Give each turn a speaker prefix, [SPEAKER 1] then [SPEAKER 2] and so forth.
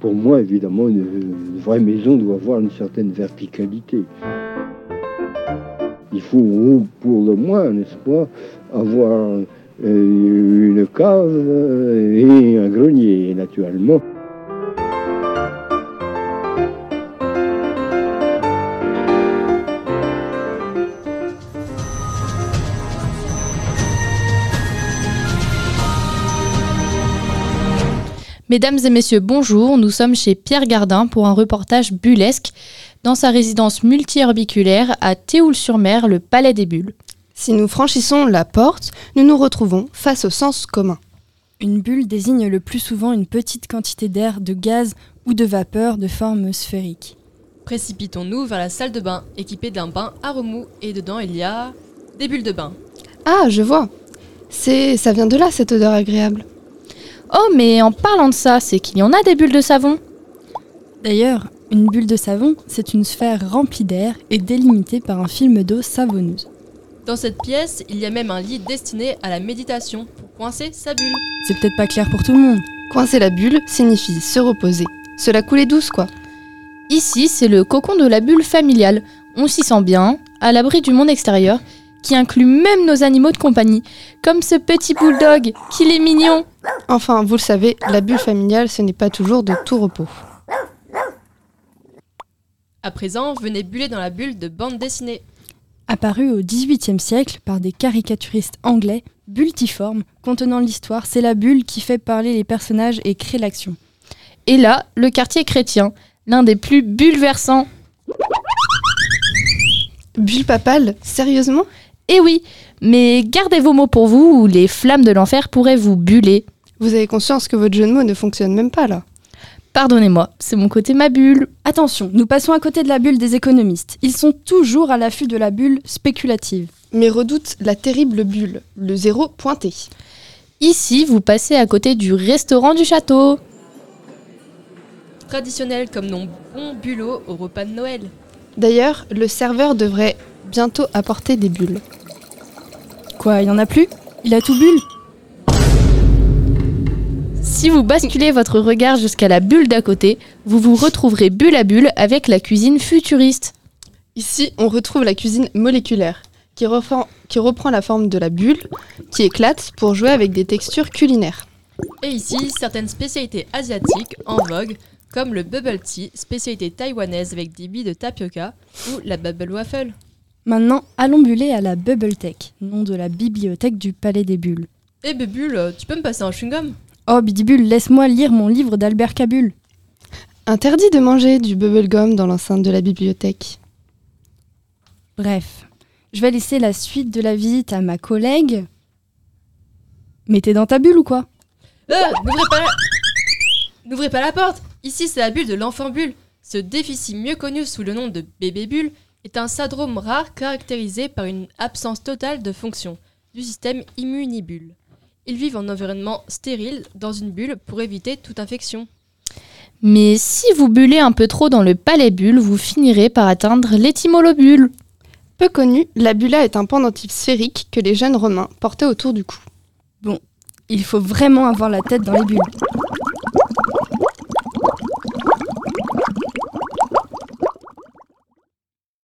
[SPEAKER 1] Pour moi, évidemment, une vraie maison doit avoir une certaine verticalité. Il faut pour le moins, n'est-ce pas, avoir euh, une cave et un grenier, naturellement.
[SPEAKER 2] Mesdames et messieurs, bonjour. Nous sommes chez Pierre Gardin pour un reportage bullesque dans sa résidence multi-orbiculaire à Théoul-sur-Mer, le Palais des Bulles.
[SPEAKER 3] Si nous franchissons la porte, nous nous retrouvons face au sens commun.
[SPEAKER 4] Une bulle désigne le plus souvent une petite quantité d'air, de gaz ou de vapeur de forme sphérique.
[SPEAKER 5] Précipitons-nous vers la salle de bain, équipée d'un bain à remous, et dedans il y a des bulles de bain.
[SPEAKER 3] Ah, je vois. C'est, ça vient de là cette odeur agréable.
[SPEAKER 2] Oh, mais en parlant de ça, c'est qu'il y en a des bulles de savon.
[SPEAKER 4] D'ailleurs, une bulle de savon, c'est une sphère remplie d'air et délimitée par un film d'eau savonneuse.
[SPEAKER 5] Dans cette pièce, il y a même un lit destiné à la méditation pour coincer sa bulle.
[SPEAKER 4] C'est peut-être pas clair pour tout le monde.
[SPEAKER 3] Coincer la bulle signifie se reposer. Se la couler douce, quoi.
[SPEAKER 2] Ici, c'est le cocon de la bulle familiale. On s'y sent bien, à l'abri du monde extérieur, qui inclut même nos animaux de compagnie, comme ce petit bulldog, qu'il est mignon.
[SPEAKER 3] Enfin, vous le savez, la bulle familiale, ce n'est pas toujours de tout repos.
[SPEAKER 5] À présent, venez buller dans la bulle de bande dessinée.
[SPEAKER 4] Apparue au XVIIIe siècle par des caricaturistes anglais, Bultiforme, contenant l'histoire, c'est la bulle qui fait parler les personnages et crée l'action.
[SPEAKER 2] Et là, le quartier chrétien, l'un des plus bouleversants.
[SPEAKER 3] Bulle papale Sérieusement?
[SPEAKER 2] Eh oui, mais gardez vos mots pour vous ou les flammes de l'enfer pourraient vous buller.
[SPEAKER 3] Vous avez conscience que votre jeu de mots ne fonctionne même pas là
[SPEAKER 2] Pardonnez-moi, c'est mon côté ma bulle.
[SPEAKER 4] Attention, nous passons à côté de la bulle des économistes. Ils sont toujours à l'affût de la bulle spéculative.
[SPEAKER 3] Mais redoutent la terrible bulle, le zéro pointé.
[SPEAKER 2] Ici, vous passez à côté du restaurant du château.
[SPEAKER 5] Traditionnel comme nos bons bulots au repas de Noël.
[SPEAKER 3] D'ailleurs, le serveur devrait bientôt apporter des bulles.
[SPEAKER 4] Quoi, il y en a plus? Il a tout bulle
[SPEAKER 2] Si vous basculez votre regard jusqu'à la bulle d'à côté, vous vous retrouverez bulle à bulle avec la cuisine futuriste.
[SPEAKER 3] Ici, on retrouve la cuisine moléculaire, qui, reprend, qui reprend la forme de la bulle, qui éclate pour jouer avec des textures culinaires.
[SPEAKER 5] Et ici, certaines spécialités asiatiques en vogue, comme le bubble tea, spécialité taïwanaise avec des billes de tapioca, ou la bubble waffle.
[SPEAKER 4] Maintenant, allons buller à la Bubble Tech, nom de la bibliothèque du Palais des Bulles.
[SPEAKER 5] Eh Bubule, tu peux me passer un chewing-gum?
[SPEAKER 4] Oh, Bidibule, laisse-moi lire mon livre d'Albert Cabulle.
[SPEAKER 3] Interdit de manger du bubblegum dans l'enceinte de la bibliothèque.
[SPEAKER 4] Bref, je vais laisser la suite de la visite à ma collègue. Mais t'es dans ta bulle ou quoi?
[SPEAKER 5] Euh, n'ouvrez pas la... N'ouvrez pas la porte Ici, c'est la bulle de l'enfant bulle. Ce déficit mieux connu sous le nom de bébé bulle est un syndrome rare caractérisé par une absence totale de fonction du système immunibule. Ils vivent en environnement stérile dans une bulle pour éviter toute infection.
[SPEAKER 2] Mais si vous bullez un peu trop dans le palais bulle, vous finirez par atteindre l'étymolobule.
[SPEAKER 3] Peu connu, la bulla est un pendentif sphérique que les jeunes romains portaient autour du cou.
[SPEAKER 4] Il faut vraiment avoir la tête dans les bulles.